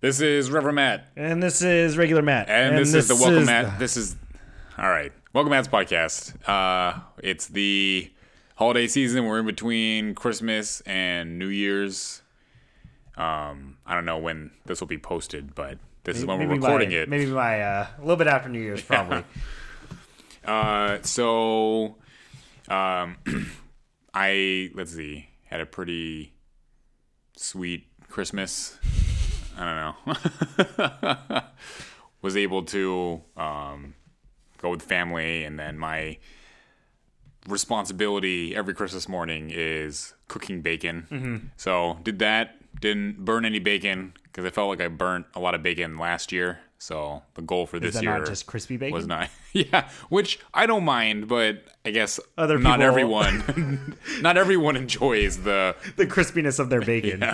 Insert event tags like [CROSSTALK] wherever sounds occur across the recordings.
This is Reverend Matt, And this is regular Matt. and, this, is the Welcome is Matt. This is all right. Welcome Matt's podcast. Uh, it's the holiday season. We're in between Christmas and New Year's. Um, I don't know when this will be posted, but this is when we're recording by, it. Maybe by uh, a little bit after New Year's, probably. [LAUGHS] Uh, so, um, [CLEARS THROAT] I let's see, had a pretty sweet Christmas. I don't know. [LAUGHS] Was able to um, go with family, and then my responsibility every Christmas morning is cooking bacon. So did that. Didn't burn any bacon because I felt like I burnt a lot of bacon last year. So the goal for this year not just crispy bacon? was not [LAUGHS] yeah which i don't mind but i guess Other not everyone [LAUGHS] [LAUGHS] not everyone enjoys the the crispiness of their bacon.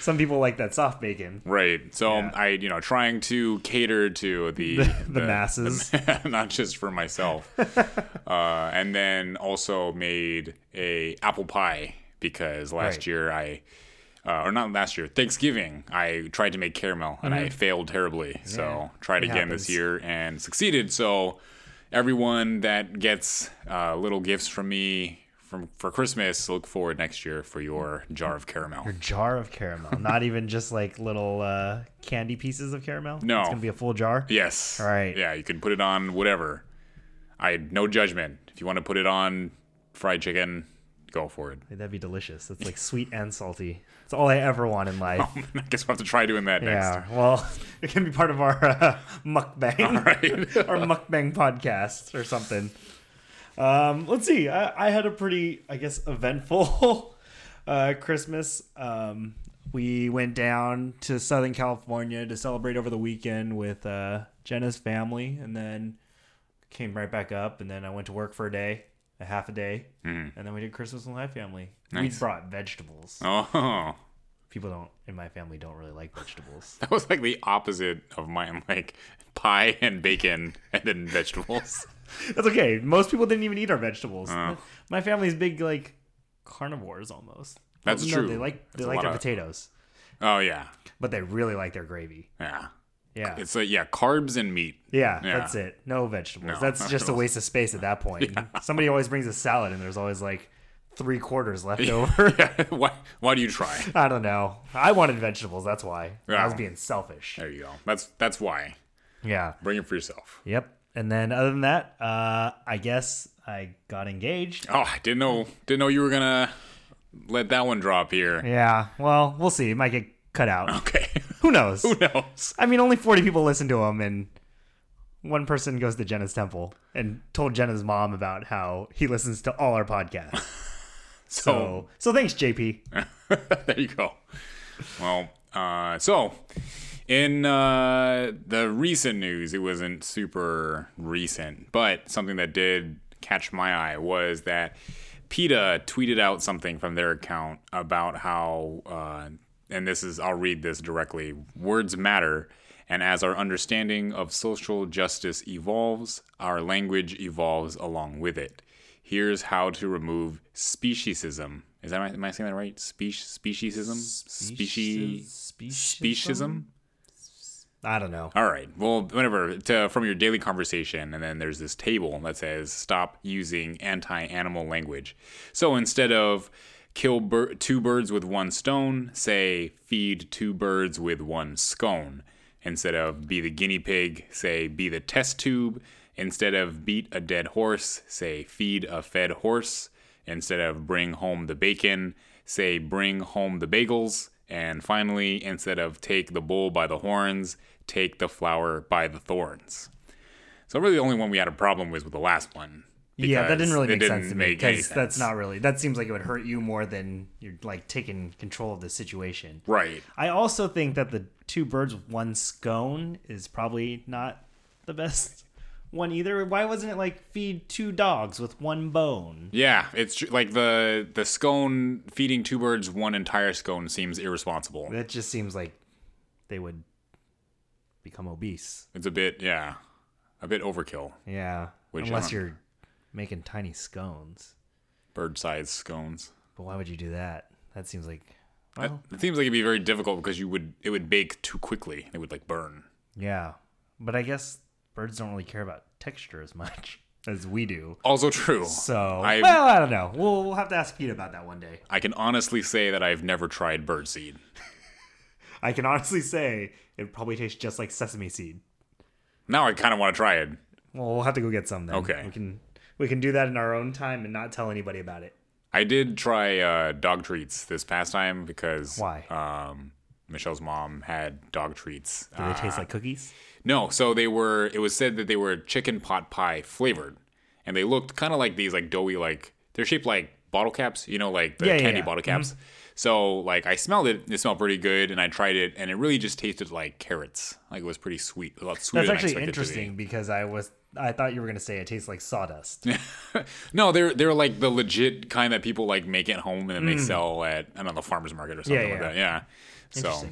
Some people like that soft bacon. right so Yeah. i you know trying to cater to the The masses. not just for myself uh, and then also made a apple pie because last Right. year i uh, or not last year thanksgiving i tried to make caramel and i failed terribly so tried Mm-hmm. it again this year and succeeded so everyone that gets uh, little gifts from me from for christmas look forward next year for your jar of caramel A jar of caramel. [LAUGHS] Not even just like little uh, candy pieces of caramel. No. It's going to be a full jar. yes All right. yeah you can put it on whatever i no judgment if you want to put it on fried chicken go for it That'd be delicious. It's like sweet and salty. It's all I ever want in [LAUGHS] life. i guess we'll have to try doing that next Yeah, well, [LAUGHS] it can be part of our uh, mukbang, right. [LAUGHS] our mukbang podcast or something. Um, let's see. I, I had a pretty, I guess, eventful uh, Christmas. Um, we went down to Southern California to celebrate over the weekend with uh, Jenna's family, and then came right back up. And then I went to work for a day, a half a day, hmm. and then we did Christmas with my family. We brought vegetables. oh People don't in my family don't really like vegetables. [LAUGHS] That was like the opposite of mine, like pie and bacon [LAUGHS] and then vegetables. [LAUGHS] That's okay. Most people didn't even eat our vegetables. Oh. My family's big like carnivores almost. That's No, true. They like they That's like their of- potatoes, Oh yeah, but they really like their gravy. yeah. Yeah. It's like yeah, carbs and meat. yeah, yeah. that's it. No vegetables. No, that's just a waste of space at that [LAUGHS] point. Somebody always brings a salad and there's always like three quarters left [LAUGHS] over. [LAUGHS] Yeah. why? Why do you try? I don't know. I wanted vegetables, that's why. I was being selfish. There you go. That's that's why. Yeah. Bring it for yourself. Yep. And then other than that, uh, I guess I got engaged. Oh, I didn't know didn't know you were gonna let that one drop here. Yeah. Well, we'll see. It might get cut out. Okay. Who knows? Who knows? I mean, only 40 people listen to him, and one person goes to Jenna's temple and told Jenna's mom about how he listens to all our podcasts. [LAUGHS] So So, so thanks, JP. [LAUGHS] there you go. Well, uh, so in uh, the recent news, it wasn't super recent, but something that did catch my eye was that PETA tweeted out something from their account about how, uh, and this is, I'll read this directly words matter. And as our understanding of social justice evolves, our language evolves along with it. Here's how to remove speciesism. Is that am I saying that right? Speci- speciesism? Species speciesism? I don't know. All right. Well, whenever to, from your daily conversation, and then there's this table that says stop using anti-animal language. So instead of kill two birds with one stone, say feed two birds with one scone. Instead of be the guinea pig, say be the test tube. Instead of beat a dead horse, say feed a fed horse. Instead of bring home the bacon, say bring home the bagels. And finally, instead of take the bull by the horns, take the flower by the thorns. So really, the only one we had a problem with was with the last one. Yeah, that didn't really make it sense to didn't me because that's not really. That seems like it would hurt you more than you're like taking control of the situation. right. I also think that the two birds with one scone is probably not the best one either. Why wasn't it like feed two dogs with one bone? Yeah, it's tr- like the the scone feeding two birds one entire scone seems irresponsible. That just seems like they would become obese. It's a bit yeah, a bit overkill. Yeah, Which, unless um, you're making tiny scones. Bird sized scones. But why would you do that? That seems like Well, It seems like it'd be very difficult because you would it would bake too quickly. It would like burn. yeah, but I guess birds don't really care about texture as much [LAUGHS] as we do. Also true. So, I- well, I don't know. We'll, we'll have to ask Pete about that one day. I can honestly say that I've never tried birdseed. [LAUGHS] I can honestly say it probably tastes just like sesame seed. Now I kind of want to try it. Well, we'll have to go get some then. Okay. We can we can do that in our own time and not tell anybody about it. I did try uh, dog treats this past time because Why? Um, Michelle's mom had dog treats. Do they Uh, taste like cookies? No, so they were. It was said that they were chicken pot pie flavored, and they looked kind of like these like doughy like they're shaped like bottle caps. You know, like the Yeah, yeah, candy yeah. bottle caps. So like I smelled it. It smelled pretty good, and I tried it, and it really just tasted like carrots. Like it was pretty sweet. A lot sweeter That's actually expected it to be. interesting because I was I thought you were gonna say it tastes like sawdust. [LAUGHS] No, they're they're like the legit kind that people like make at home and then they sell at I don't know the farmers market or something Mm. Yeah, like that. Yeah. So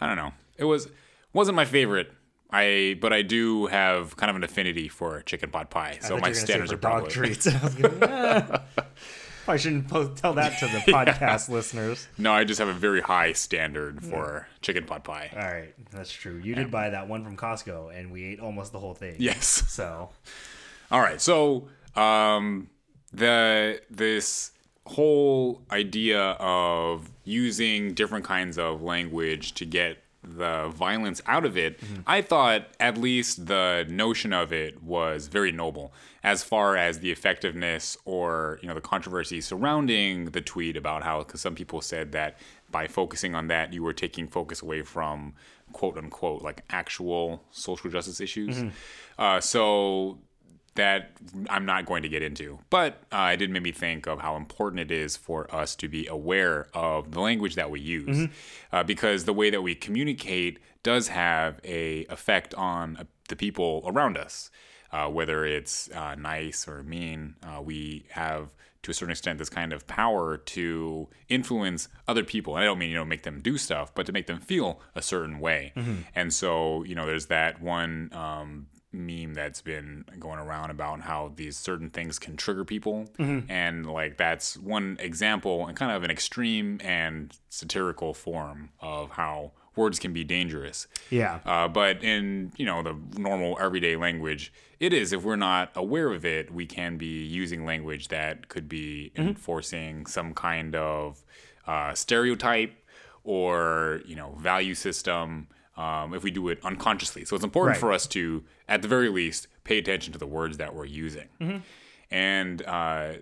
I don't know. It was wasn't my favorite. I but I do have kind of an affinity for chicken pot pie. So my you were gonna say standards are dog probably treats. [LAUGHS] [LAUGHS] I was gonna. I shouldn't po- tell that to the [LAUGHS] podcast listeners. No, I just have a very high standard for chicken pot pie. All right, that's true. You did buy that one from Costco, and we ate almost the whole thing. Yes. So All right. So, um, the this whole idea of using different kinds of language to get the violence out of it, I thought at least the notion of it was very noble as far as the effectiveness or you know the controversy surrounding the tweet about how because some people said that by focusing on that you were taking focus away from quote unquote like actual social justice issues. Uh, so that I'm not going to get into. But uh, it did make me think of how important it is for us to be aware of the language that we use, uh, because the way that we communicate does have a effect on uh, the people around us. Uh, whether it's uh, nice or mean, uh, we have to a certain extent this kind of power to influence other people. And I don't mean you know make them do stuff, but to make them feel a certain way. And so you know, there's that one um, meme that's been going around about how these certain things can trigger people. And like that's one example and kind of an extreme and satirical form of how words can be dangerous. Yeah, uh, but in you know the normal everyday language it is if we're not aware of it we can be using language that could be enforcing some kind of uh, stereotype or you know value system um, if we do it unconsciously so it's important Right. for us to at the very least pay attention to the words that we're using and uh,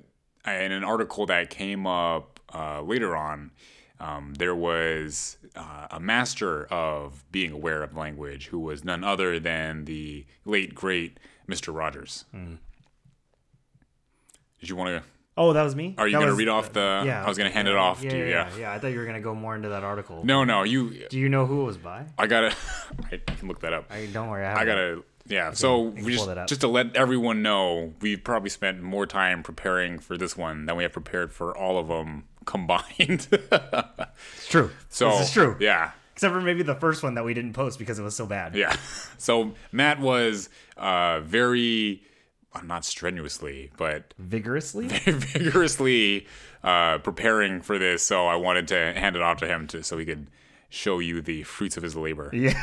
in an article that came up uh, later on, um, there was uh, a master of being aware of language who was none other than the late great Mr. Rogers. Did you want to? Oh, that was me. Are you That going to was- read off the? Yeah, I was going to hand it off yeah, to you. yeah, Yeah. yeah. I thought you were gonna go more into that article. No, no, you. Do you know who it was by? I gotta. [LAUGHS] I can look that up. I don't worry. I, I gotta. Yeah. So we just just to let everyone know, we've probably spent more time preparing for this one than we have prepared for all of them [LAUGHS] combined. It's true. so this is true. Yeah. Except for maybe the first one that we didn't post because it was so bad. Yeah. [LAUGHS] So Matt was uh, very, not strenuously, but Vigorously. [LAUGHS] vigorously uh, preparing for this. So I wanted to hand it off to him to so he could show you the fruits of his labor. Yeah.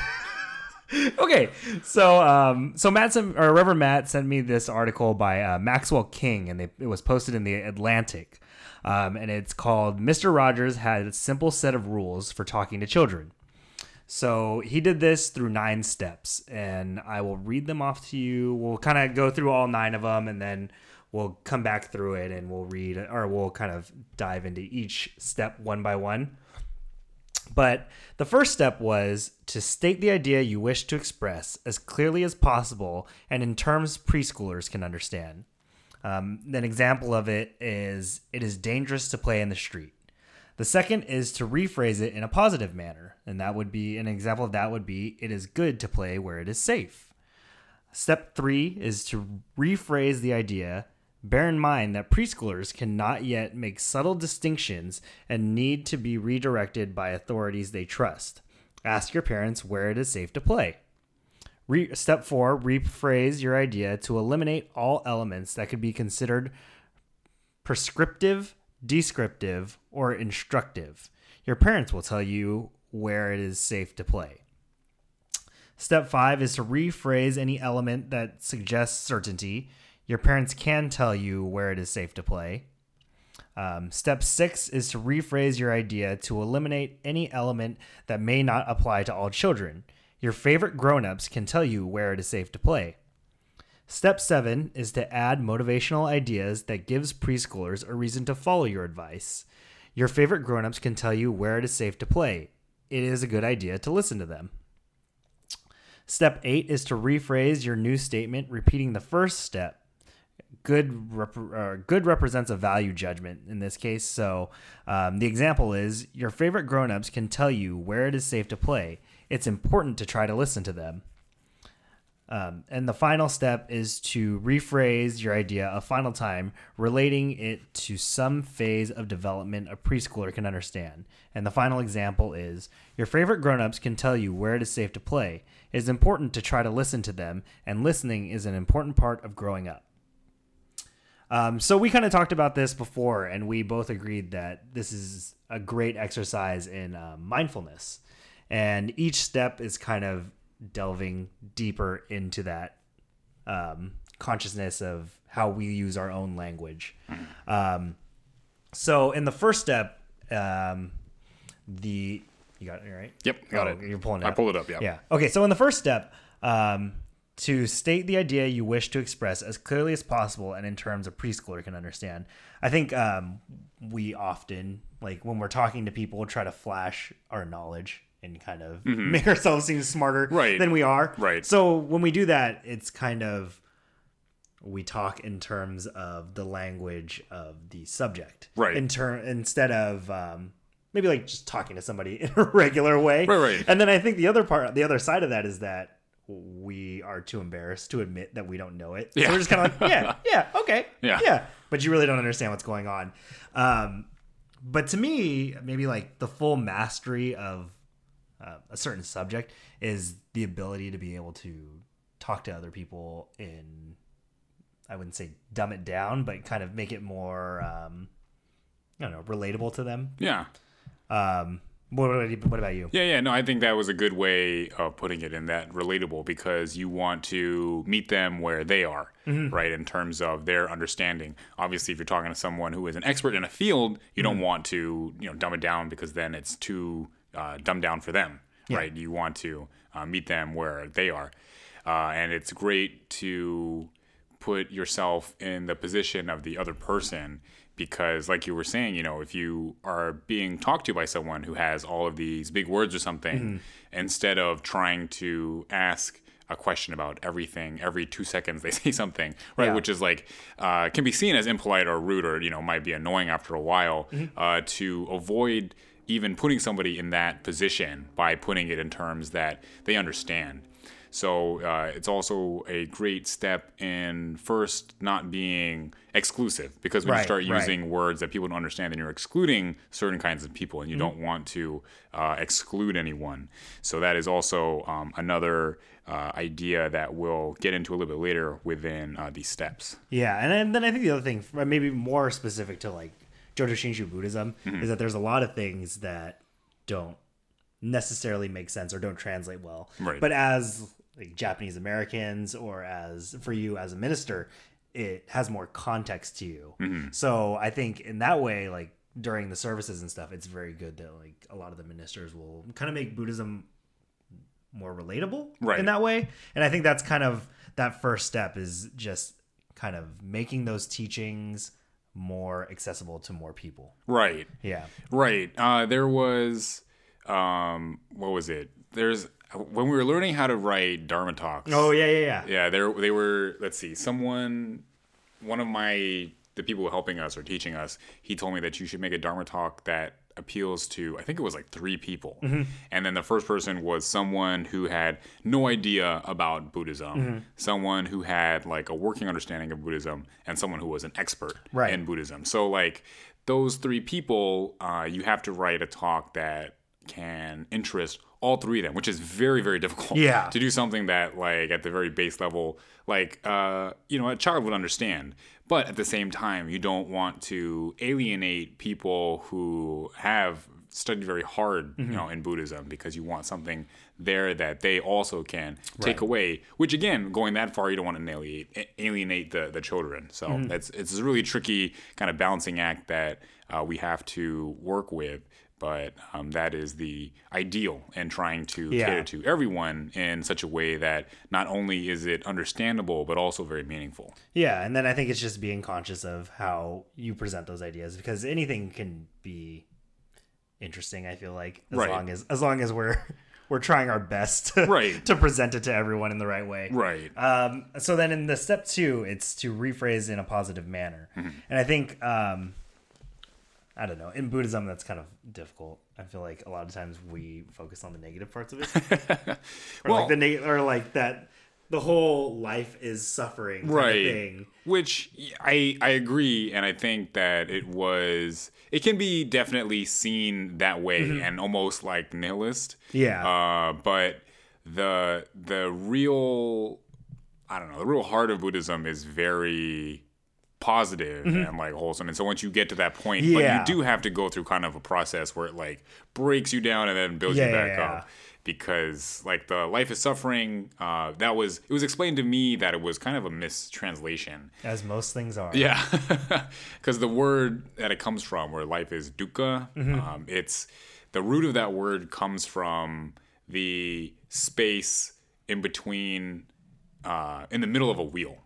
[LAUGHS] okay, so um, so Matt sent, or Reverend Matt sent me this article by uh, Maxwell King, and they, it was posted in the Atlantic, um, and it's called "Mr. Rogers had a simple set of rules for talking to children." So he did this through nine steps, and I will read them off to you. We'll kind of go through all nine of them, and then we'll come back through it, and we'll read, or we'll kind of dive into each step one by one. But the first step was to state the idea you wish to express as clearly as possible and in terms preschoolers can understand. Um, an example of it is it is dangerous to play in the street. The second is to rephrase it in a positive manner, and that would be an example of that would be it is good to play where it is safe. Step three is to rephrase the idea. Bear in mind that preschoolers cannot yet make subtle distinctions and need to be redirected by authorities they trust. Ask your parents where it is safe to play. Re- step four, rephrase your idea to eliminate all elements that could be considered prescriptive, descriptive, or instructive. Your parents will tell you where it is safe to play. Step five is to rephrase any element that suggests certainty. Your parents can tell you where it is safe to play. Um, step six is to rephrase your idea to eliminate any element that may not apply to all children. Your favorite grown ups can tell you where it is safe to play. Step seven is to add motivational ideas that gives preschoolers a reason to follow your advice. Your favorite grown ups can tell you where it is safe to play. It is a good idea to listen to them. Step eight is to rephrase your new statement, repeating the first step. Good, rep- uh, good represents a value judgment in this case. So um, the example is your favorite grown-ups can tell you where it is safe to play. It's important to try to listen to them. Um, and the final step is to rephrase your idea a final time, relating it to some phase of development a preschooler can understand. And the final example is your favorite grown-ups can tell you where it is safe to play. It is important to try to listen to them, and listening is an important part of growing up. Um, so we kind of talked about this before, and we both agreed that this is a great exercise in uh, mindfulness. And each step is kind of delving deeper into that um, consciousness of how we use our own language. Um, so in the first step, um, the you got it right. Yep, got Oh, it. You're pulling it. I up. pulled it up. Yeah. Yeah. Okay. So in the first step, um, to state the idea you wish to express as clearly as possible and in terms a preschooler can understand. I think um, we often, like when we're talking to people, try to flash our knowledge and kind of [LAUGHS] make ourselves seem smarter Mm-hmm. Right. than we are. Right. So when we do that, it's kind of we talk in terms of the language of the subject. Right. In turn, instead of um, maybe like just talking to somebody [LAUGHS] in a regular way. Right, right. And then I think the other part, the other side of that is that we are too embarrassed to admit that we don't know it. So Yeah. we're just kind of like, yeah, [LAUGHS] yeah, okay, Yeah. yeah. But you really don't understand what's going on. Um, but to me, maybe like the full mastery of uh, a certain subject is the ability to be able to talk to other people in, I wouldn't say dumb it down, but kind of make it more, um, I don't know, relatable to them. Yeah. Um, what, about you? Yeah, yeah, no, I think that was a good way of putting it in that relatable because you want to meet them where they are, right, in terms of their understanding. Obviously, if you're talking to someone who is an expert in a field, you don't want to, you know, dumb it down because then it's too uh, dumbed down for them, right? You want to uh, meet them where they are, uh, and it's great to put yourself in the position of the other person because like you were saying you know if you are being talked to by someone who has all of these big words or something instead of trying to ask a question about everything every two seconds they [LAUGHS] say something right? Yeah. which is like uh, can be seen as impolite or rude or you know might be annoying after a while uh, to avoid even putting somebody in that position by putting it in terms that they understand so uh, it's also a great step in first not being exclusive because when you Right, start right. using words that people don't understand, then you're excluding certain kinds of people, and you don't want to uh, exclude anyone. So that is also um, another uh, idea that we'll get into a little bit later within uh, these steps. Yeah, and then I think the other thing, maybe more specific to like Jodo Shinshu Buddhism, Mm-hmm. is that there's a lot of things that don't necessarily make sense or don't translate well. Right. But as like Japanese Americans or as for you as a minister, it has more context to you. Mm-hmm. So I think in that way, like during the services and stuff, it's very good that like a lot of the ministers will kind of make Buddhism more relatable Right. in that way. And I think that's kind of that first step is just kind of making those teachings more accessible to more people. Right. Yeah. Right. Uh, there was, um, what was it? There's when we were learning how to write Dharma talks. Oh yeah, yeah, yeah. Yeah, there they were. Let's see, someone, one of my the people helping us or teaching us, he told me that you should make a Dharma talk that appeals to I think it was like three people, and then the first person was someone who had no idea about Buddhism, someone who had like a working understanding of Buddhism, and someone who was an expert Right. in Buddhism. So like those three people, uh, you have to write a talk that can interest all three of them, which is very very difficult Yeah. to do something that like at the very base level like uh you know a child would understand but at the same time you don't want to alienate people who have studied very hard, you know, in Buddhism because you want something there that they also can take away. Which again, going that far, you don't want to alienate alienate the the children. So it's it's a really tricky kind of balancing act that uh, we have to work with. But um, that is the ideal and trying to Yeah. cater to everyone in such a way that not only is it understandable but also very meaningful. Yeah, and then I think it's just being conscious of how you present those ideas because anything can be interesting. I feel like as Right. long as as long as we're [LAUGHS] we're trying our best to, Right. to present it to everyone in the right way. Right. Um, so then in the step two, it's to rephrase in a positive manner, Mm-hmm. and I think um, I don't know in Buddhism that's kind of difficult. I feel like a lot of times we focus on the negative parts of it, [LAUGHS] or Well- like the neg- or like that the whole life is suffering right thing. which i i agree and i think that it was it can be definitely seen that way and almost like nihilist Mm-hmm. Yeah. uh but the the real i don't know the real heart of buddhism is very positive and like wholesome and so once you get to that point but Mm-hmm. Yeah. you do have to go through kind of a process where it like breaks you down and then builds Yeah, you back yeah. up because like the life is suffering uh that was it was explained to me that it was kind of a mistranslation as most things are. yeah [LAUGHS] because the word that it comes from where life is dukkha um, it's the root of that word comes from the space in between uh, in the middle of a wheel.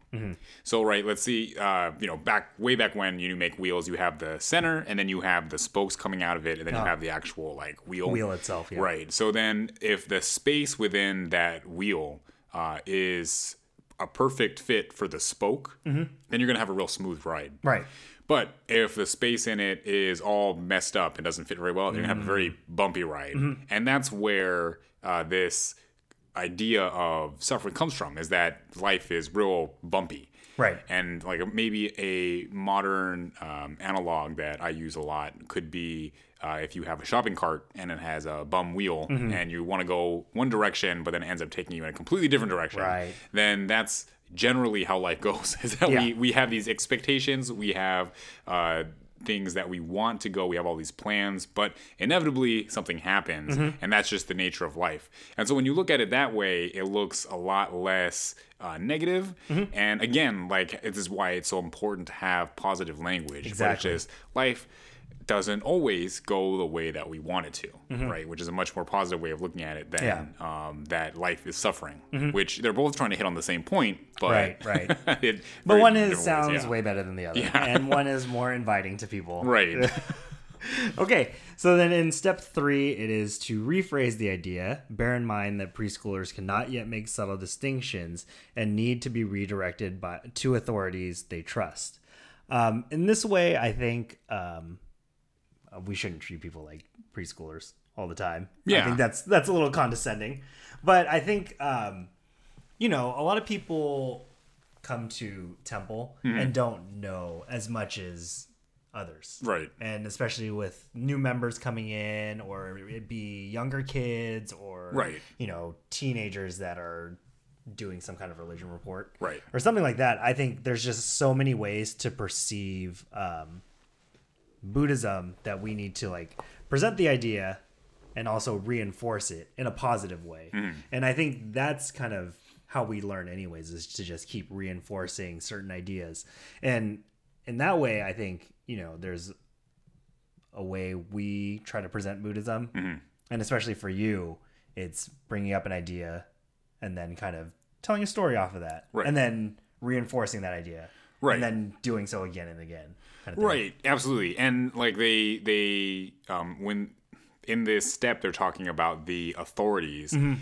So right let's see uh, you know back way back when you make wheels you have the center and then you have the spokes coming out of it and then you have the actual like wheel. Wheel itself, yeah. right so then if the space within that wheel uh, is a perfect fit for the spoke then you're gonna have a real smooth ride. Right. but if the space in it is all messed up and doesn't fit very well, you're gonna have a very bumpy ride, and that's where uh, this idea of suffering comes from. Is that life is real bumpy, Right. And like maybe a modern um, analog that I use a lot could be uh, if you have a shopping cart and it has a bum wheel Mm-hmm. and you want to go one direction, but then it ends up taking you in a completely different direction. Right. Then that's generally how life [LAUGHS] goes. Is that Yeah. we we have these expectations, we have uh, things that we want to go, we have all these plans, but inevitably something happens, and that's just the nature of life. And so when you look at it that way, it looks a lot less uh, negative. And again, like this is why it's so important to have positive language. Exactly. Which is life doesn't always go the way that we want it to, right? Which is a much more positive way of looking at it than Yeah. um, that life is suffering, which they're both trying to hit on the same point, but Right, right. [LAUGHS] it- But one is ways, sounds yeah. way better than the other, Yeah. and one is more inviting to people. [LAUGHS] right. [LAUGHS] Okay, so then in step three, it is to rephrase the idea. Bear in mind that preschoolers cannot yet make subtle distinctions and need to be redirected by to authorities they trust. Um, in this way, I think um, uh, we shouldn't treat people like preschoolers all the time. Yeah, I think that's that's a little condescending, but I think um, you know a lot of people come to temple Mm-hmm. and don't know as much as others Right. and especially with new members coming in or it be younger kids or Right. you know teenagers that are doing some kind of religion report Right. or something like that i think there's just so many ways to perceive um, buddhism that we need to like present the idea and also reinforce it in a positive way. Hmm. And i think that's kind of how we learn anyways is to just keep reinforcing certain ideas. And in that way i think you know there's a way we try to present buddhism. Mm-hmm. And especially for you it's bringing up an idea and then kind of telling a story off of that. Right. and then reinforcing that idea. Right. and then doing so again and again kind of. Right, absolutely. And like they they um when in this step they're talking about the authorities. Mm-hmm.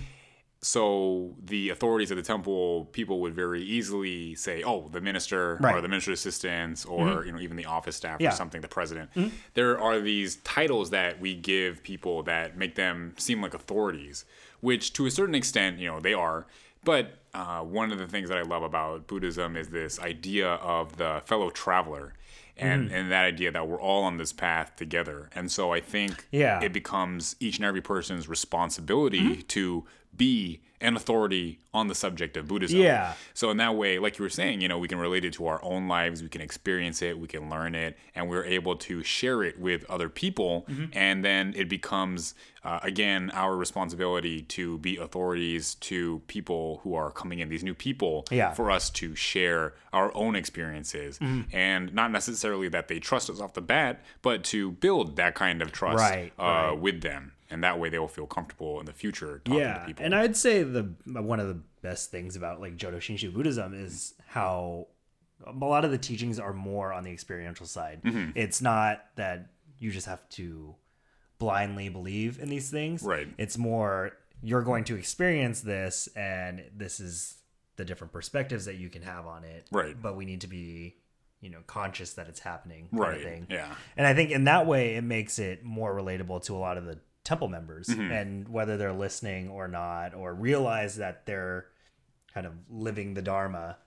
So the authorities of the temple, people would very easily say, "Oh, the minister or Right. Mm-hmm. the minister assistants, or you know, even the office staff Yeah. Mm-hmm. or something, the president." There are these titles that we give people that make them seem like authorities, which to a certain extent, you know, they are. But uh, one of the things that I love about Buddhism is this idea of the fellow traveler. And, Mm-hmm. and that idea that we're all on this path together. And so I think Yeah. it becomes each and every person's responsibility Mm-hmm. to be an authority on the subject of Buddhism. Yeah. So in that way, like you were saying, you know, we can relate it to our own lives, we can experience it, we can learn it, and we're able to share it with other people, Mm-hmm. and then it becomes uh, again our responsibility to be authorities to people who are coming in, these new people, Yeah. Mm-hmm. for us to share our own experiences, and not necessarily that they trust us off the bat, but to build that kind of trust Right, uh, right. with them, and that way they will feel comfortable in the future talking to yeah people. and i'd say the one of the best things about like jodo shinshu buddhism is how a lot of the teachings are more on the experiential side Mm-hmm. it's not that you just have to blindly believe in these things Right. it's more you're going to experience this and this is the different perspectives that you can have on it Right. but we need to be you know conscious that it's happening right? thing Yeah. and I think in that way, it makes it more relatable to a lot of the temple members Mm-hmm. and whether they're listening or not, or realize that they're kind of living the Dharma,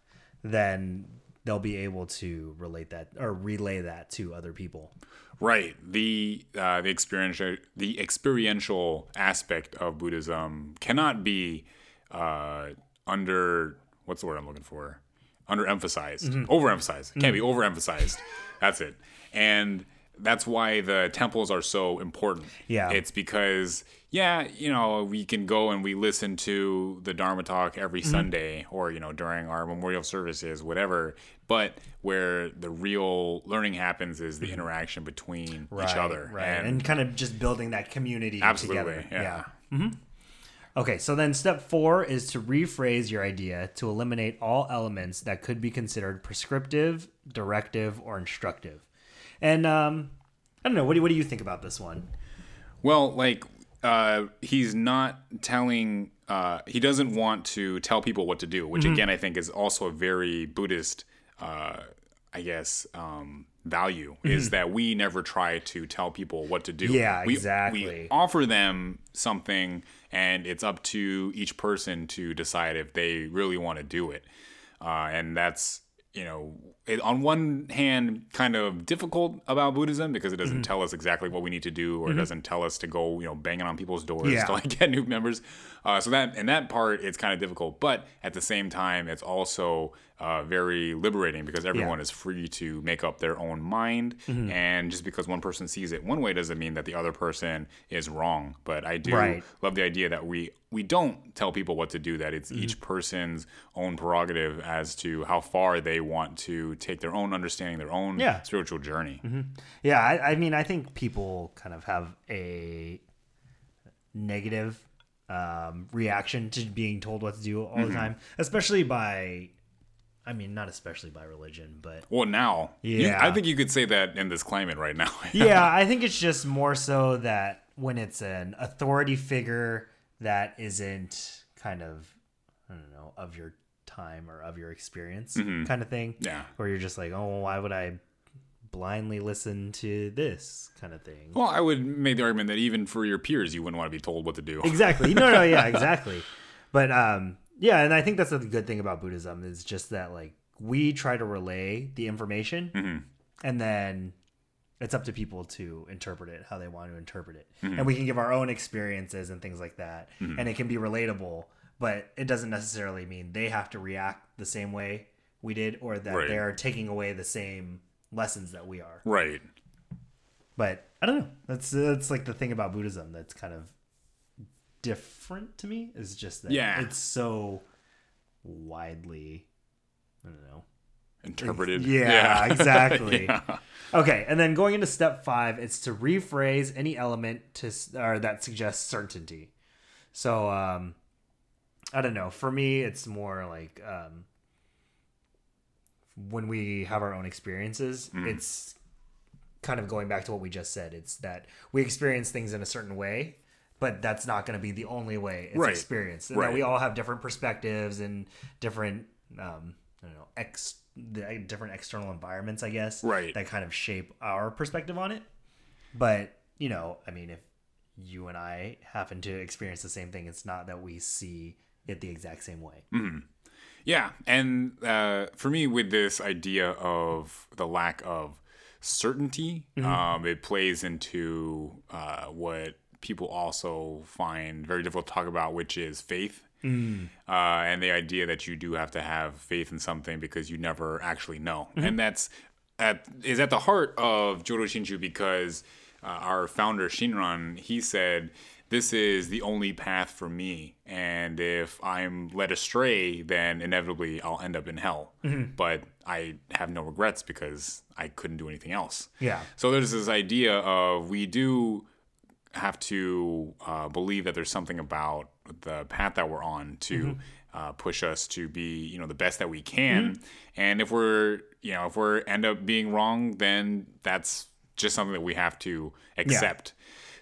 then they'll be able to relate that or relay that to other people. Right. The uh, the experiential the experiential aspect of Buddhism cannot be uh, under what's the word I'm looking for? Underemphasized, overemphasized. It can't be overemphasized. That's it. And that's why the temples are so important. Yeah. It's because yeah, you know, we can go and we listen to the Dharma talk every Sunday or, you know, during our memorial services, whatever. But where the real learning happens is the interaction between each other. right? And, And, kind of just building that community Absolutely, together. yeah. hmm Okay, so then step four is to rephrase your idea to eliminate all elements that could be considered prescriptive, directive, or instructive. And um, I don't know. What do, what do you think about this one? Well, like uh, he's not telling. Uh, he doesn't want to tell people what to do, which Mm-hmm. again I think is also a very Buddhist, uh, I guess, um, value is that we never try to tell people what to do. Mm-hmm. Yeah, We- exactly. We offer them something, and it's up to each person to decide if they really want to do it, uh, and that's you know, it, on one hand, kind of difficult about Buddhism because it Mm-hmm. doesn't tell us exactly what we need to do, or it doesn't tell us to go, you know, banging on people's doors Yeah. [LAUGHS] to like get new members. Uh, so that in that part, it's kind of difficult, but at the same time, it's also uh, very liberating because everyone is free to make up their own mind, Mm-hmm. and just because one person sees it one way doesn't mean that the other person is wrong. But I do Right. love the idea that we we don't tell people what to do that it's Mm-hmm. each person's own prerogative as to how far they want to take their own understanding their own Yeah. spiritual journey Yeah, I, I mean, I think people kind of have a negative um, reaction to being told what to do all the time, especially by, I mean, not especially by religion, but well now you- Yeah. i think you could say that in this climate right now yeah, [LAUGHS] I think it's just more so that when it's an authority figure that isn't kind of, I don't know, of your time or of your experience kind of thing. Yeah. Where you're just like, oh, why would I blindly listen to this kind of thing? well i would make the argument that even for your peers you wouldn't want to be told what to do exactly no no yeah [LAUGHS] exactly but um yeah and i think that's the good thing about buddhism is just that like we try to relay the information and then it's up to people to interpret it how they want to interpret it mm-hmm. and we can give our own experiences and things like that mm-hmm. and it can be relatable but it doesn't necessarily mean they have to react the same way we did or that Right. they're taking away the same lessons that we are right but I don't know. That's that's like the thing about Buddhism that's kind of different to me is just that Yeah. it's so widely I don't know. Interpreted [LAUGHS] Yeah, [LAUGHS] exactly. Yeah. Okay, and then going into step 5, it's to rephrase any element to or that suggests certainty. So um I don't know. For me it's more like um when we have our own experiences, Mm-hmm. it's kind of going back to what we just said. It's that we experience things in a certain way, but that's not going to be the only way it's Right. experienced. And that we all have different perspectives and different, um, I don't know, ex the different external environments, I guess, Right. that kind of shape our perspective on it. But you know, I mean, if you and I happen to experience the same thing, it's not that we see it the exact same way. Yeah, and uh, for me, with this idea of the lack of certainty, Mm-hmm. um, it plays into uh, what people also find very difficult to talk about, which is faith. Mm. Uh, and the idea that you do have to have faith in something because you never actually know. Mm-hmm. And that's at, is at the heart of Jodo Shinshu because uh, our founder Shinran, he said, this is the only path for me. And if I'm led astray, then inevitably I'll end up in hell. Mm-hmm. But I have no regrets because I couldn't do anything else. Yeah. So there's this idea of we do have to uh, believe that there's something about the path that we're on to mm-hmm. uh, push us to be, you know, the best that we mm-hmm. can. And if we're, you know, if we're end up being wrong, then that's just something that we have to accept.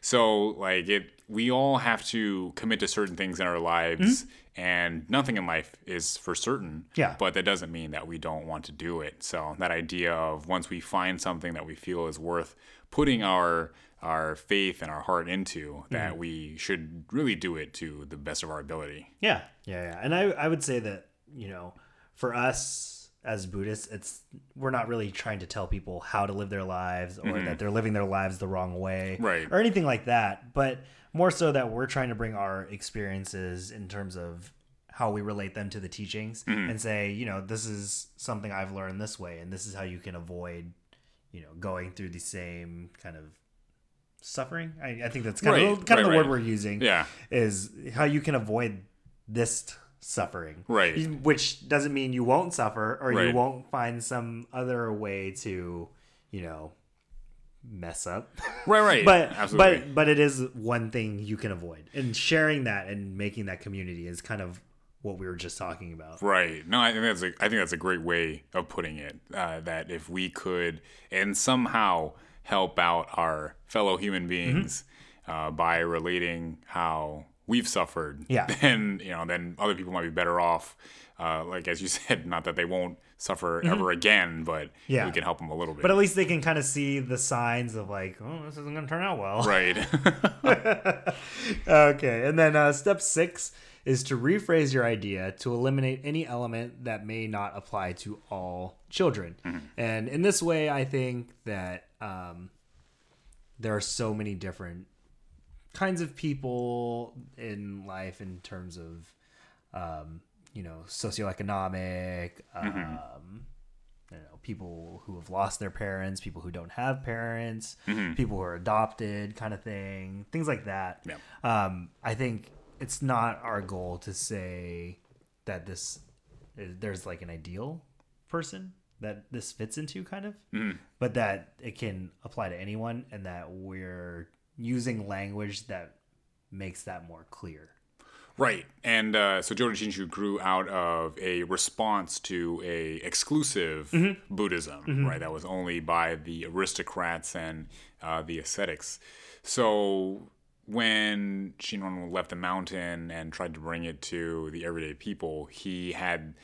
So like it, we all have to commit to certain things in our lives. Mm-hmm. And nothing in life is for certain. Yeah. But that doesn't mean that we don't want to do it. So that idea of once we find something that we feel is worth putting our our faith and our heart into, that mm. we should really do it to the best of our ability. Yeah, yeah, yeah. And I, I would say that you know, for us as Buddhists, it's we're not really trying to tell people how to live their lives or mm-hmm. that they're living their lives the wrong way, Right. or anything like that. But more so that we're trying to bring our experiences in terms of how we relate them to the teachings mm-hmm. and say, you know, this is something I've learned this way, and this is how you can avoid, you know, going through the same kind of suffering. I, I think that's kind of Right, kind of right, the word we're using Yeah. is how you can avoid this suffering. Right. Which doesn't mean you won't suffer or you won't find some other way to, you know, mess up. Right, right. [LAUGHS] but Absolutely. but but it is one thing you can avoid. And sharing that and making that community is kind of what we were just talking about. Right. No, I think that's a, I think that's a great way of putting it. Uh, that if we could and somehow help out our fellow human beings uh, by relating how we've suffered, Yeah. [LAUGHS] then you know, then other people might be better off. Uh, like as you [LAUGHS] said, not that they won't suffer ever again, but Yeah. we can help them a little bit. But at least they can kind of see the signs of like, oh, this isn't going to turn out well. right. [LAUGHS] okay, and then uh, step six is to rephrase your idea to eliminate any element that may not apply to all children. And in this way, I think that um, there are so many different kinds of people in life in terms of, um, you know, socioeconomic. Um, you know, people who have lost their parents, people who don't have parents, people who are adopted, kind of thing, things like that. Yeah. Um, I think it's not our goal to say that this is, there's like an ideal person that this fits into, kind of, but that it can apply to anyone, and that we're using language that makes that more clear. Right, and uh, so Jodo Shinshu grew out of a response to a exclusive Mm-hmm. Buddhism, right? That was only by the aristocrats and uh, the ascetics. So when Shinran left the mountain and tried to bring it to the everyday people, he had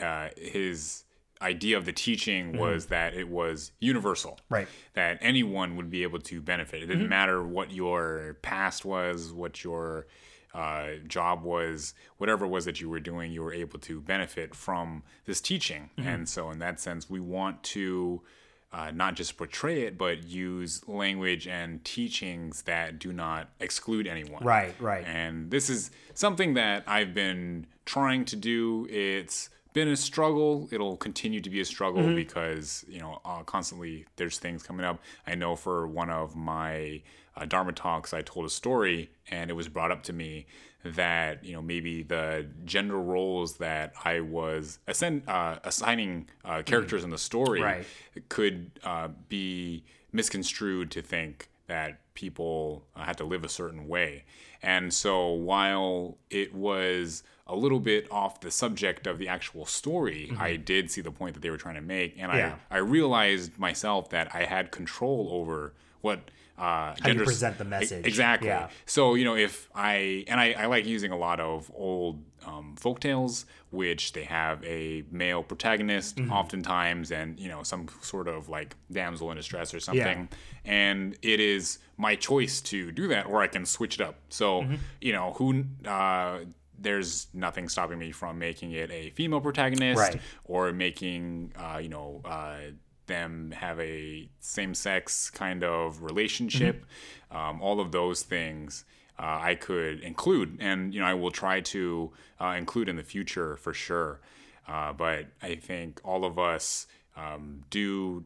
uh, his idea of the teaching was that it was universal Mm-hmm. Right. that anyone would be able to benefit. It didn't Mm-hmm. matter what your past was, what your uh, job was, whatever it was that you were doing, you were able to benefit from this teaching. Mm-hmm. And so, in that sense, we want to uh, not just portray it, but use language and teachings that do not exclude anyone. Right, right. And this is something that I've been trying to do. It's been a struggle. It'll continue to be a struggle Mm-hmm. because, you know, uh, constantly there's things coming up. I know for one of my uh, Dharma talks, I told a story and it was brought up to me that, you know, maybe the gender roles that I was ascend, uh, assigning uh, characters in the story Right. could uh, be misconstrued to think that people uh, had to live a certain way. And so while it was a little bit off the subject of the actual story, I did see the point that they were trying to make. And Mm-hmm. Yeah. I, I realized myself that I had control over what. Uh, How you present the message. Exactly. Yeah. So you know, if I and I, I like using a lot of old um, folktales, which they have a male protagonist Mm-hmm. oftentimes, and you know, some sort of like damsel in distress or something, and it is my choice to do that, or I can switch it up. So Mm-hmm. you know, who. Uh, there's nothing stopping me from making it a female protagonist Right. or making uh, you know uh, them have a same sex kind of relationship, um, all of those things. Uh, I could include, and you know, I will try to uh, include in the future for sure. Uh, but I think all of us um, do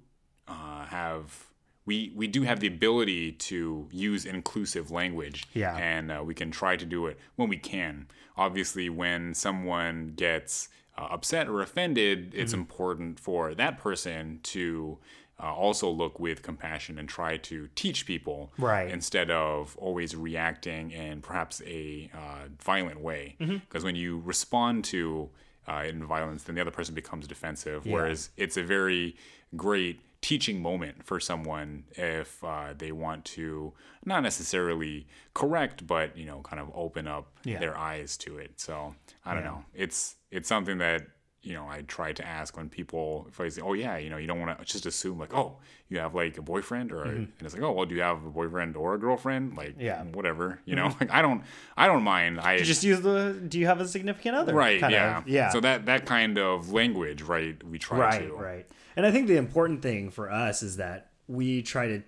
uh, have we we do have the ability to use inclusive language Yeah. and uh, we can try to do it when we can obviously when someone gets uh, upset or offended it's Mm-hmm. important for that person to uh, also look with compassion and try to teach people Right. instead of always reacting in perhaps a uh, violent way Mm-hmm. because when you respond to uh, in violence then the other person becomes defensive whereas it's a very great teaching moment for someone if uh, they want to not necessarily correct but you know kind of open up Yeah. their eyes to it. So i don't know. It's it's something that you know i try to ask when people if i say oh yeah you know you don't want to just assume like oh you have like a boyfriend or and it's like oh well do you have a boyfriend or a girlfriend like Mm-hmm. Yeah. Mm-hmm. whatever you know like i don't i don't mind i Just use the. Do you have a significant other? right kind yeah Of, yeah. so that that kind of language right we try right to right and i think the important thing for us is that we try to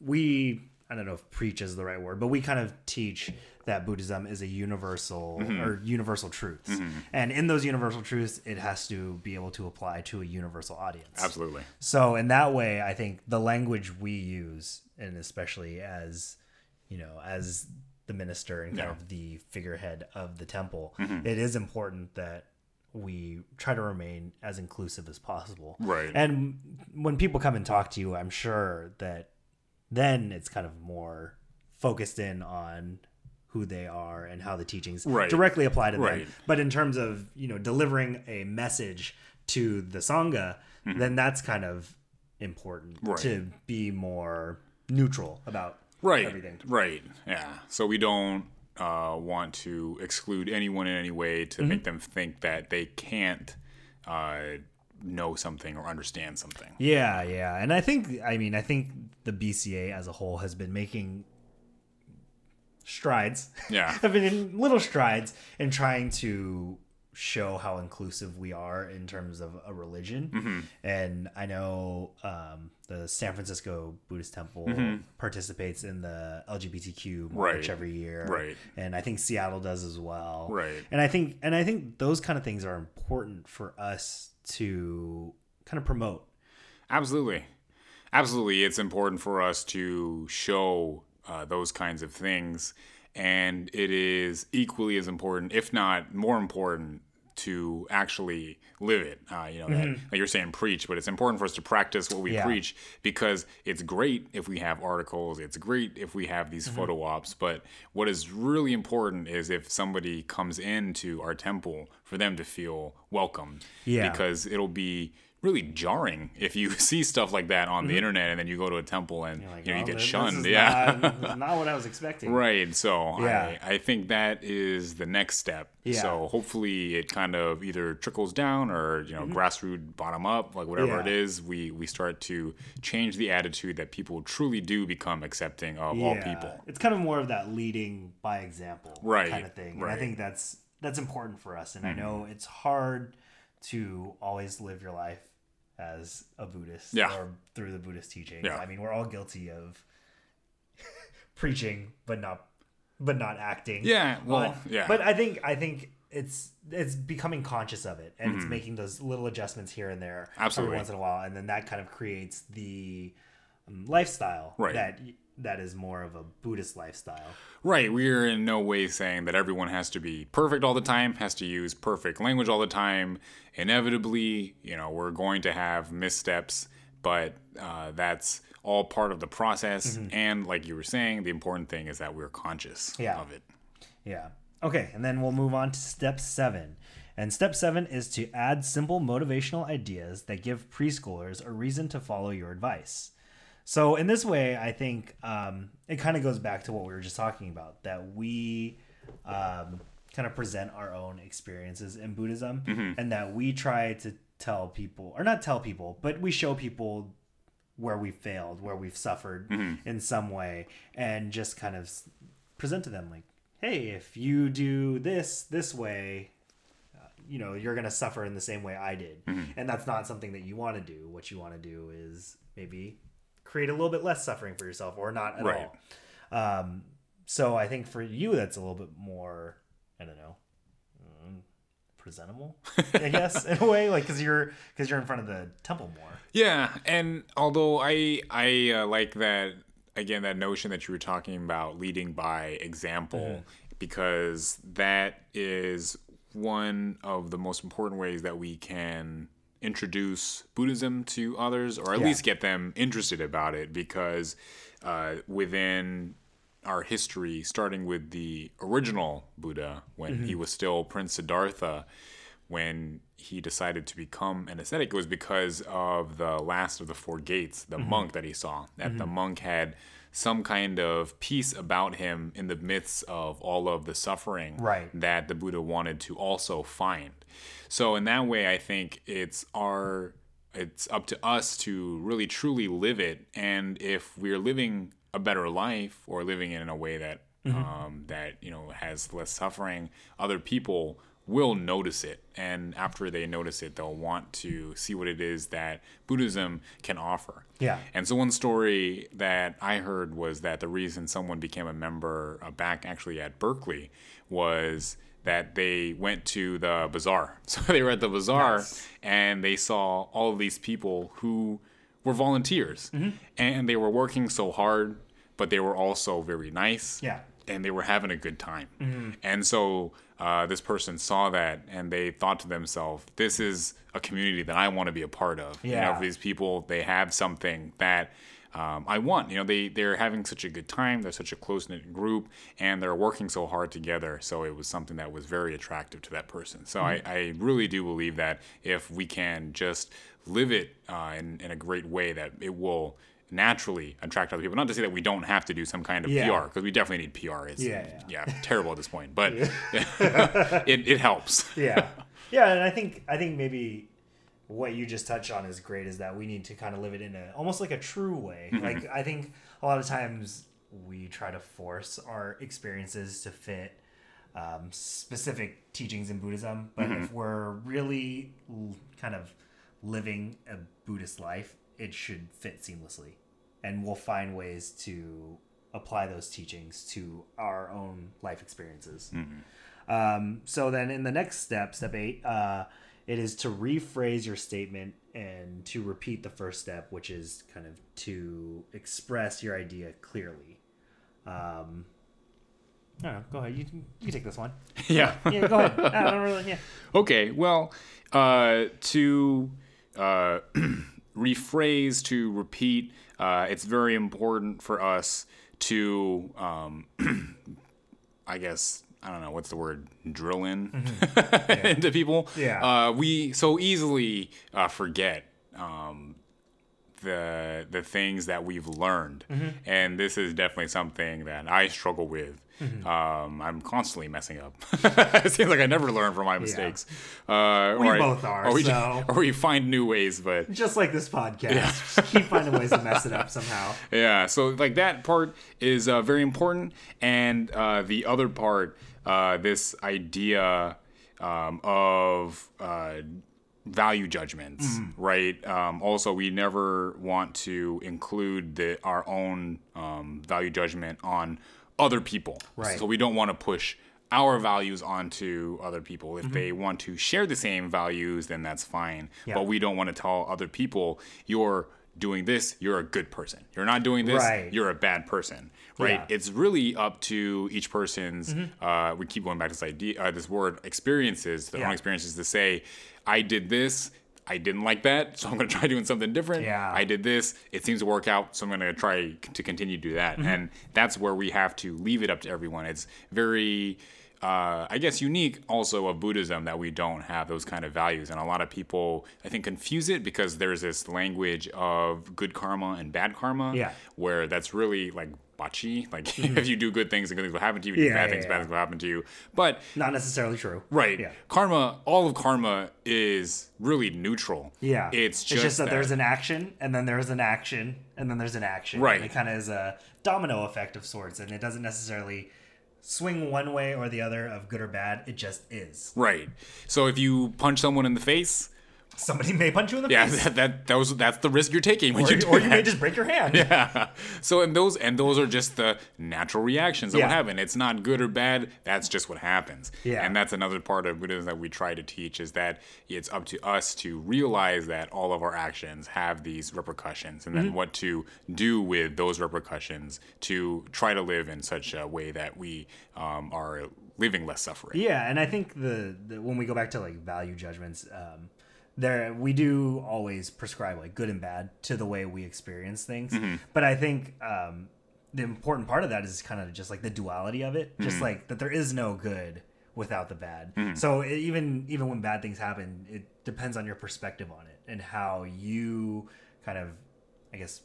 we i don't know if preach is the right word but we kind of teach that buddhism is a universal Mm-hmm. or universal truths and in those universal truths it has to be able to apply to a universal audience absolutely so in that way i think the language we use and especially as you know as the minister and kind Yeah. of the figurehead of the temple it is important that we try to remain as inclusive as possible Right. and when people come and talk to you i'm sure that then it's kind of more focused in on who they are and how the teachings Right. directly apply to Right. them but in terms of you know delivering a message to the sangha then that's kind of important Mm-hmm. Right. to be more neutral about right everything right yeah so we don't uh, want to exclude anyone in any way to Mm-hmm. make them think that they can't uh, know something or understand something yeah yeah and i think i mean i think the bca as a whole has been making strides Yeah. [LAUGHS] have been in little strides in trying to show how inclusive we are in terms of a religion Mm-hmm. and i know um, the san francisco buddhist temple participates in the lgbtq march Mm-hmm. Right. every year Right. and i think seattle does as well Right. and i think and i think those kind of things are important for us to kind of promote Absolutely. Absolutely. It's important for us to show uh, those kinds of things. And it is equally as important, if not more important, to actually live it. Uh, you know, that, like you're saying, preach, but it's important for us to practice what we Mm-hmm. Yeah. preach because it's great if we have articles, it's great if we have Mm-hmm. these photo ops. But what is really important is if somebody comes into our temple for them to feel welcome. Yeah. Because it'll be really jarring if you [LAUGHS] see stuff like that on the internet and then you go to a temple and Mm-hmm. Like, you know you "Oh, get shunned [LAUGHS] yeah not, not what i was expecting right so Yeah. I, I think that is the next step Yeah. so hopefully it kind of either trickles down or you know grassroots bottom up like whatever Mm-hmm. Yeah. it is we we start to change the attitude that people truly do become accepting of all people It's kind of more of that leading by example Right, kind of thing. And I. Mm-hmm. think that's that's important for us. And I know it's hard to always live your life as a Buddhist Yeah. or through the Buddhist teachings. Yeah. I mean, we're all guilty of [LAUGHS] preaching but not but not acting. Yeah, well, on- yeah. But I think I think it's it's becoming conscious of it and Mm-hmm. it's making those little adjustments here and there Absolutely. every once in a while and then that kind of creates the um, lifestyle Right. that that is more of a Buddhist lifestyle. Right, we're in no way saying that everyone has to be perfect all the time, has to use perfect language all the time. Inevitably, you know, we're going to have missteps, but uh, that's all part of the process. And like you were saying, the important thing is that we're conscious Yeah. of it. Yeah. Okay, and then we'll move on to step seven. And step seven is to add simple motivational ideas that give preschoolers a reason to follow your advice. So, in this way, I think um, it kind of goes back to what we were just talking about that we um, kind of present our own experiences in Buddhism and that we try to tell people, or not tell people, but we show people where we failed, where we've suffered in some way, and just kind of present to them like, hey, if you do this this way, uh, you know you're gonna suffer in the same way I did, Mm-hmm. and that's not something that you want to do. What you want to do is maybe create a little bit less suffering for yourself, or not at Right. all. Um, so I think for you, that's a little bit more. I don't know. mm, Presentable, I [LAUGHS] guess, in a way, like because you're because you're in front of the temple more. Yeah, and although I I uh, like that again that notion that you were talking about leading by example because that is one of the most important ways that we can introduce Buddhism to others or at Yeah. least get them interested about it because uh, within our history, starting with the original Buddha when he mm-hmm. was still Prince Siddhartha, when he decided to become an ascetic, it was because of the last of the four gates, the mm-hmm. monk that he saw. That the mm-hmm. monk had some kind of peace about him in the midst of all of the suffering Right. that the Buddha wanted to also find. So in that way, I think it's our it's up to us to really truly live it. And if we're living a better life or living it in a way that um, that you know has less suffering, other people will notice it. And after they notice it, they'll want to see what it is that Buddhism can offer. Yeah. And so one story that I heard was that the reason someone became a member uh, back actually at Berkeley was that they went to the bazaar. [LAUGHS] So they were at the bazaar Nice. and they saw all of these people who were volunteers Mm-hmm. and they were working so hard, but they were also very nice Yeah. and they were having a good time. Mm-hmm. And so uh, this person saw that and they thought to themselves, this is a community that I want to be a part of. You know, Yeah. these people, they have something that um, I want. You know, they, they're having such a good time. They're such a close knit group and they're working so hard together. So it was something that was very attractive to that person. So Mm-hmm. I, I really do believe that if we can just live it uh, in, in a great way, that it will naturally attract other people. Not to say that we don't have to do some kind of Yeah. PR, because we definitely need PR. It's Yeah, yeah, terrible at this point, but [LAUGHS] [LAUGHS] it, it helps. yeah [LAUGHS] yeah and i think i think maybe what you just touched on is great is that we need to kind of live it in a almost like a true way. Like i think a lot of times we try to force our experiences to fit um, specific teachings in buddhism but if we're really l- kind of living a buddhist life it should fit seamlessly. And we'll find ways to apply those teachings to our own life experiences. Um, so then in the next step, step eight, uh, it is to rephrase your statement and to repeat the first step, which is kind of to express your idea clearly. Um, I don't know. Go ahead. You, can- you take this one. [LAUGHS] yeah. Yeah, go ahead. I don't really. Yeah. Okay, well, uh, to uh, [CLEARS THROAT] rephrase, to repeat, uh, it's very important for us to, um, [CLEARS THROAT] I guess, I don't know what's the word, drill in [LAUGHS] into people. Yeah. Uh, we so easily uh, forget um, the the things that we've learned, and this is definitely something that I struggle with. Um, I'm constantly messing up. [LAUGHS] it seems like I never learn from my mistakes. Uh, We or I- both are, Or we, so- [LAUGHS] or we find new ways, but Just like this podcast, just keep finding ways to mess it up somehow. yeah, so like that part is uh, very important, and uh, the other part, uh, this idea um, of uh, value judgments, right? Um, also, we never want to include the our own um, value judgment on other people, Right. So we don't want to push our values onto other people. If they want to share the same values, then that's fine. Yeah. But we don't want to tell other people you're doing this, you're a good person. You're not doing this, Right. you're a bad person. Right? Yeah. It's really up to each person's. Uh, we keep going back to this idea, uh, this word, experiences, their Yeah. own experiences. To say, I did this. I didn't like that, so I'm going [LAUGHS] to try doing something different. Yeah. I did this. It seems to work out, so I'm going to try to continue to do that. Mm-hmm. And that's where we have to leave it up to everyone. It's very, uh, I guess, unique also of Buddhism that we don't have those kind of values. And a lot of people, I think, confuse it because there's this language of good karma and bad karma, Yeah. where that's really like bachi. [LAUGHS] Like if you do good things, and good things will happen to you. If you do Mm-hmm. Yeah, bad yeah, things, yeah. bad things will happen to you. But Not necessarily true. Right. Yeah. Karma, all of karma is really neutral. Yeah. It's just, that, that, there's an action and then there's an action and then there's an action. Right. And it kind of is a domino effect of sorts and it doesn't necessarily swing one way or the other of good or bad. It just is. Right. So if you punch someone in the face, Somebody may punch you in the yeah, face. that, that that was that's the risk you're taking when Or, you do or you may just break your hand. [LAUGHS] Yeah. So and those and those are just the natural reactions that Yeah. will happen. It's not good or bad. That's just what happens. Yeah. And that's another part of Buddhism that we try to teach is that it's up to us to realize that all of our actions have these repercussions and then Mm-hmm. what to do with those repercussions to try to live in such a way that we um, are living less suffering. Yeah, and I think the, the when we go back to like value judgments, um, there we do always prescribe like good and bad to the way we experience things. Mm-hmm. But I think um, the important part of that is kind of just like the duality of it, just Mm-hmm. like that there is no good without the bad. Mm. So it, even even when bad things happen, it depends on your perspective on it and how you kind of, I guess,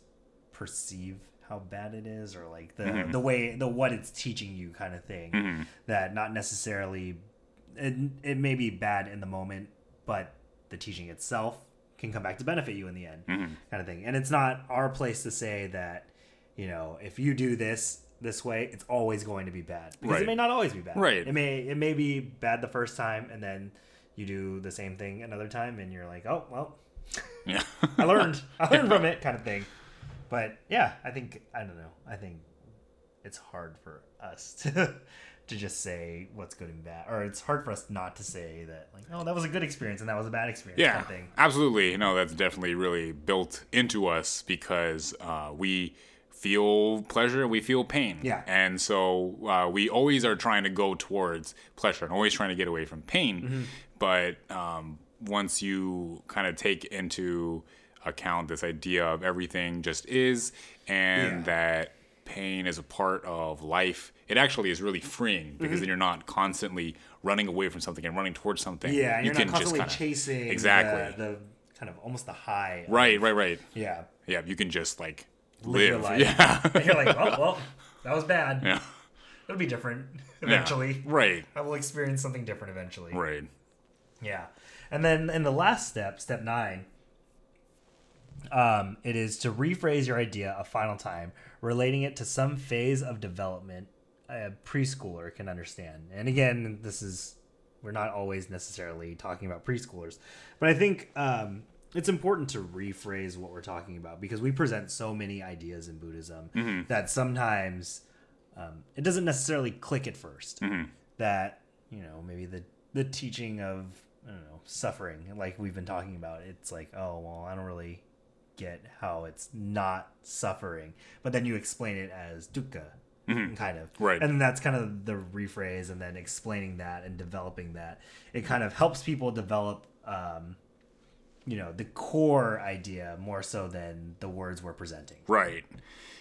perceive how bad it is or like the Mm-hmm. the way the what it's teaching you kind of thing that not necessarily it, it may be bad in the moment but the teaching itself can come back to benefit you in the end Mm-hmm. kind of thing and it's not our place to say that you know if you do this this way it's always going to be bad because Right. it may not always be bad Right. it may it may be bad the first time and then you do the same thing another time and you're like oh well Yeah. I learned. [LAUGHS] I learned from it, kind of thing. But yeah, I think I don't know. I think it's hard for us to [LAUGHS] to just say what's good and bad, or it's hard for us not to say that like, oh, that was a good experience and that was a bad experience. Yeah, kind of absolutely. No, that's definitely really built into us because uh, we feel pleasure, we feel pain. Yeah. And so uh, we always are trying to go towards pleasure and always trying to get away from pain. Mm-hmm. But um, once you kind of take into account this idea of everything just is and Yeah. that pain is a part of life, it actually is really freeing because Mm-hmm. then you're not constantly running away from something and running towards something. Yeah, and you you're not can constantly kinda- chasing exactly the, the kind of almost the high. of- Right, right, right. Yeah. Yeah, you can just like Live live. your life. Yeah. [LAUGHS] And you're like, oh well, that was bad. yeah. It'll be different [LAUGHS] Yeah. eventually. Right. I will experience something different eventually. Right. Yeah. And then in the last step, step nine, um, it is to rephrase your idea a final time, relating it to some phase of development a preschooler can understand. And again, this is, we're not always necessarily talking about preschoolers, but I think um, it's important to rephrase what we're talking about because we present so many ideas in Buddhism that sometimes um, it doesn't necessarily click at 1st That, you know, maybe the, the teaching of, I don't know, suffering, like we've been talking about, it's like, oh, well, I don't really get how it's not suffering. But then you explain it as dukkha, kind of. Right. And that's kind of the rephrase, and then explaining that and developing that. It kind of helps people develop, um, you know, the core idea more so than the words we're presenting. Right.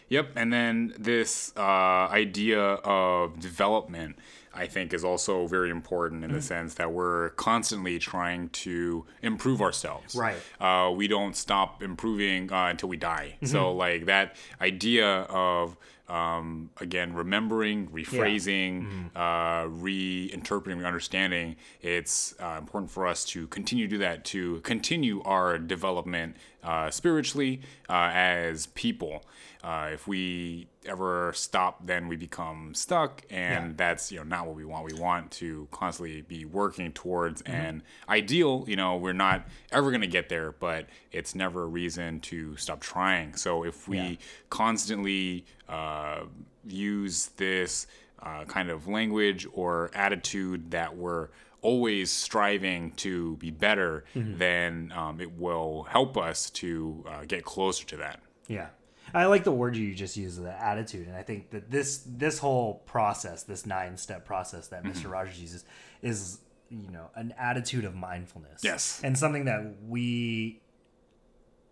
Yep. And then this uh, idea of development, I think, is also very important in the sense that we're constantly trying to improve ourselves. Right. Uh, we don't stop improving uh, until we die. Mm-hmm. So, like that idea of um, again remembering, rephrasing, Mm-hmm. uh, reinterpreting, understanding. It's uh, important for us to continue to do that to continue our development uh, spiritually uh, as people. Uh, if we ever stop, then we become stuck, and Yeah. that's you know not what we want. We want to constantly be working towards Mm-hmm. an ideal. You know, we're not ever going to get there, but it's never a reason to stop trying. So if we Yeah. constantly uh, use this uh, kind of language or attitude that we're always striving to be better, Mm-hmm. then um, it will help us to uh, get closer to that. Yeah. I like the word you just used, the attitude, and I think that this this whole process, this nine step process that Mm-hmm. Mr. Rogers uses, is you know an attitude of mindfulness. Yes. and something that we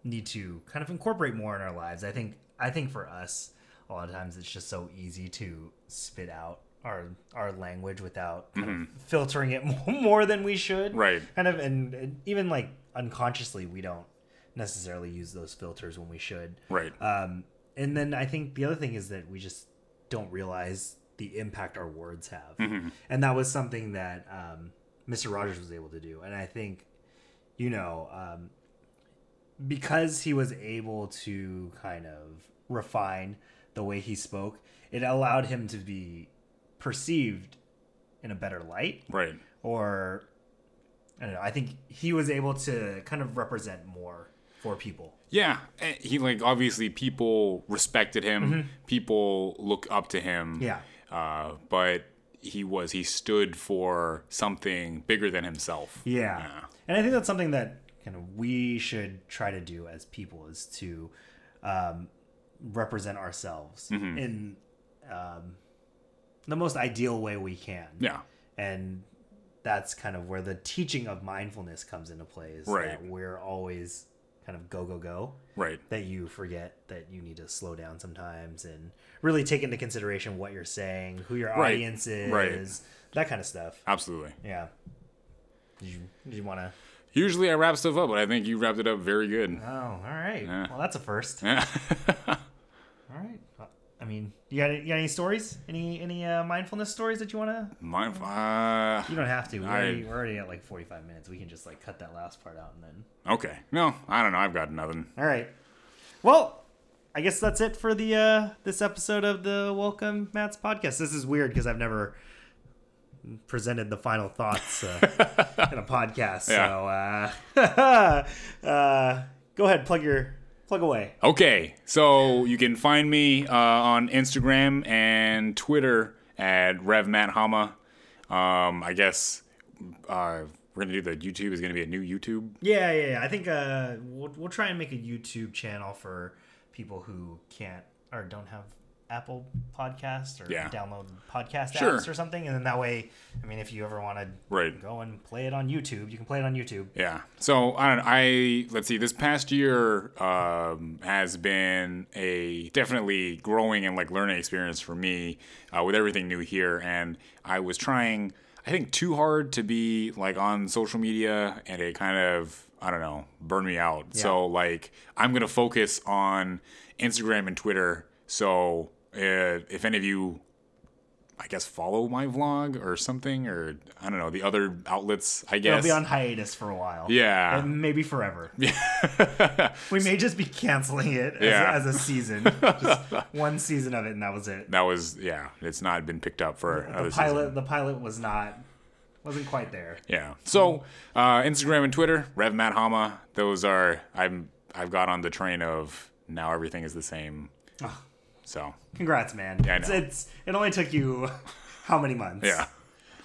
need to kind of incorporate more in our lives. I think I think for us, a lot of times it's just so easy to spit out our our language without kind of filtering it [LAUGHS] more than we should. Mm-hmm. Right. Kind of, and, and even like unconsciously, we don't necessarily use those filters when we should. Right. Um, and then I think the other thing is that we just don't realize the impact our words have, and that was something that um, Mr. Rogers was able to do. And I think, you know, um, because he was able to kind of refine the way he spoke, it allowed him to be perceived in a better light Right. or I don't know. I think he was able to kind of represent more for people. Yeah, he like obviously people respected him. People look up to him. Mm-hmm. Yeah. Uh, but he was he stood for something bigger than himself. Yeah. Yeah. And I think that's something that kind of we should try to do as people is to um, represent ourselves Mm-hmm. in um, the most ideal way we can. Yeah. And that's kind of where the teaching of mindfulness comes into play is Right. that we're always kind of go, go, go. Right. that you forget that you need to slow down sometimes and really take into consideration what you're saying, who your Right. audience is, Right. that kind of stuff. Absolutely. Yeah. Did you, you want to? Usually I wrap stuff up, but I think you wrapped it up very good. Oh, all right. Yeah. Well, that's a first. Yeah. [LAUGHS] All right. I mean, you got, you got any stories? Any any uh, mindfulness stories that you want to? Mindful. Uh, You don't have to. We're, I- already, we're already at like 45 minutes. We can just like cut that last part out and then. okay. No, I don't know. I've got nothing. All right. Well, I guess that's it for the uh this episode of the Welcome Matt's podcast. This is weird because I've never presented the final thoughts uh, [LAUGHS] in a podcast. So uh, [LAUGHS] uh, go ahead, plug your plug away. Okay, so you can find me uh, on Instagram and Twitter at RevMattHama. Um, I guess uh, we're gonna do the YouTube is gonna be a new YouTube. Yeah, yeah, yeah. I think uh, we'll we'll try and make a YouTube channel for people who can't or don't have Apple Podcast or Yeah. download podcast Sure. apps or something, and then that way, I mean, if you ever want to Right. go and play it on YouTube, you can play it on YouTube. Yeah. So I don't. I let's see. This past year um, has been a definitely growing and like learning experience for me uh, with everything new here, and I was trying. I think too hard to be like on social media, and it kind of I don't know burned me out. So like I'm gonna focus on Instagram and Twitter. So uh, if any of you I guess follow my vlog or something, or I don't know the other outlets. I guess It'll be on hiatus for a while. Yeah. And maybe forever. [LAUGHS] Yeah, we may just be canceling it as, Yeah. as a season. just [LAUGHS] one season of it, and that was it. that was yeah. It's not been picked up for The other pilot, season. the pilot was not, wasn't quite there. Yeah. So uh, Instagram and Twitter, Rev Matt Hama. Those are I'm I've got on the train of now everything is the same. So Congrats, man. Yeah, it's, it's it only took you [LAUGHS] how many months? yeah.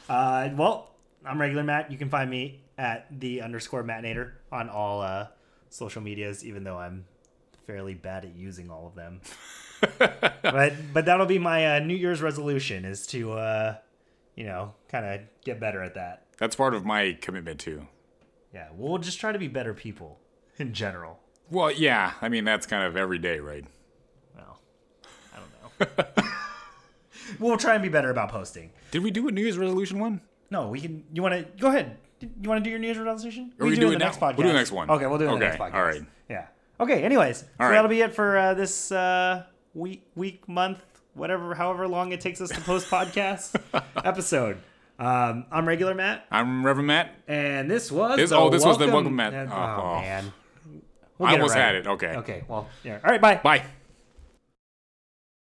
Uh, well, I'm regular Matt. You can find me at the underscore Mattnator on all uh, social medias, even though I'm fairly bad at using all of them. [LAUGHS] but but that'll be my uh, New Year's resolution is to uh, you know kind of get better at that. That's part of my commitment too. Yeah, we'll just try to be better people in general. Well, yeah. I mean that's kind of every day, right? Well, I don't know. [LAUGHS] we'll try and be better about posting. Did we do a New Year's resolution one? No, we can. You want to go ahead? You want to do your New Year's resolution? Or we can do in it the now. next podcast. We'll do the next one. Okay, we'll do it in the Okay, next podcast. all right. Yeah. Okay. Anyways, so All right. that'll be it for uh, this uh, week, week, month, whatever, however long it takes us to post [LAUGHS] podcast episode. Um, I'm regular Matt, I'm Reverend Matt. and this was. This- the oh, this was the Welcome Matt. Oh, Oh, oh. man. We'll I almost right. had it. Okay. Okay. Well, yeah. All right. Bye. Bye.